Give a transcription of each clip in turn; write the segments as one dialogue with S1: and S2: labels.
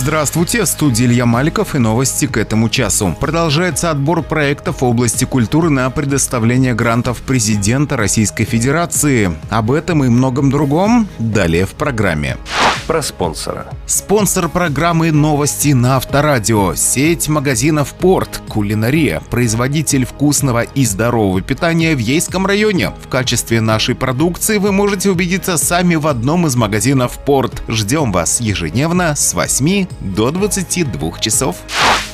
S1: Здравствуйте, в студии Илья Маликов и новости к этому часу. Продолжается отбор проектов в области культуры на предоставление грантов президента Российской Федерации. Об этом и многом другом далее в программе
S2: про спонсора.
S1: Спонсор программы «Новости на Авторадио» – сеть магазинов «Порт», «Кулинария», производитель вкусного и здорового питания в Ейском районе. В качестве нашей продукции вы можете убедиться сами в одном из магазинов «Порт». Ждем вас ежедневно с 8 до 22 часов.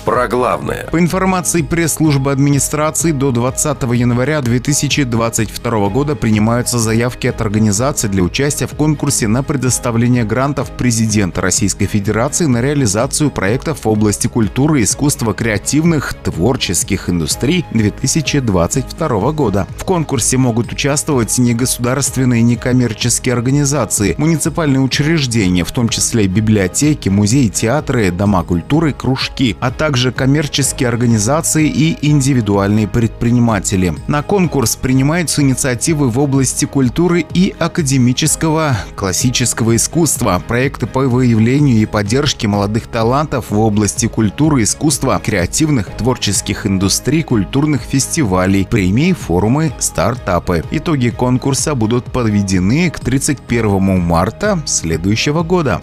S2: Про главное.
S1: По информации пресс-службы администрации, до 20 января 2022 года принимаются заявки от организаций для участия в конкурсе на предоставление грантов президента Российской Федерации на реализацию проектов в области культуры, искусства, креативных, творческих индустрий 2022 года. В конкурсе могут участвовать негосударственные некоммерческие организации, муниципальные учреждения, в том числе библиотеки, музеи, театры, дома культуры, кружки, а также также коммерческие организации и индивидуальные предприниматели. На конкурс принимаются инициативы в области культуры и академического классического искусства, проекты по выявлению и поддержке молодых талантов в области культуры, искусства, креативных, творческих индустрий, культурных фестивалей, премии, форумы, стартапы. Итоги конкурса будут подведены к 31 марта следующего года.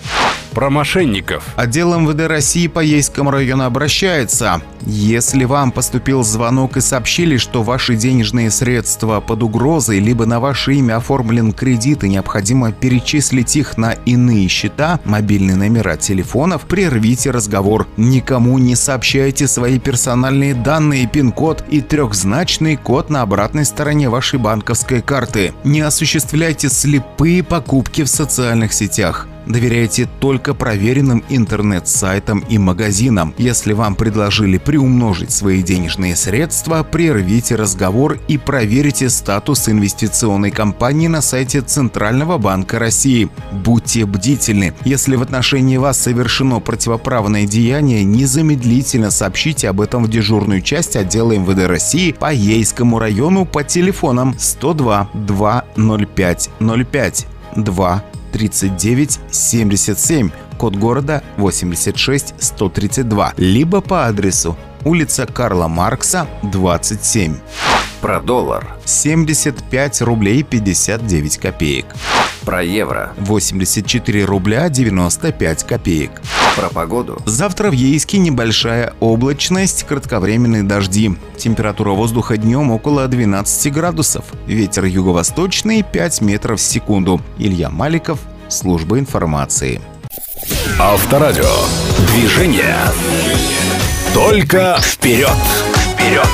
S2: Про мошенников.
S1: Отдел МВД России по Ейскому району обращается. Если вам поступил звонок и сообщили, что ваши денежные средства под угрозой, либо на ваше имя оформлен кредит и необходимо перечислить их на иные счета, мобильные номера телефонов, прервите разговор. Никому не сообщайте свои персональные данные, пин-код и трехзначный код на обратной стороне вашей банковской карты. Не осуществляйте слепые покупки в социальных сетях. Доверяйте только проверенным интернет-сайтам и магазинам. Если вам предложили приумножить свои денежные средства, прервите разговор и проверьте статус инвестиционной компании на сайте Центрального банка России. Будьте бдительны. Если в отношении вас совершено противоправное деяние, незамедлительно сообщите об этом в дежурную часть отдела МВД России по Ейскому району по телефонам 102 205 05 2 39 77, код города 86 132, либо по адресу улица Карла Маркса, 27.
S2: Про доллар.
S1: 75 рублей 59 копеек.
S2: Про евро.
S1: 84 рубля 95 копеек.
S2: Про погоду.
S1: Завтра в Ейске небольшая облачность, кратковременные дожди. Температура воздуха днем около 12 градусов. Ветер юго-восточный 5 метров в секунду. Илья Маликов, служба информации.
S2: Авторадио. Движение. Только вперед. Вперед.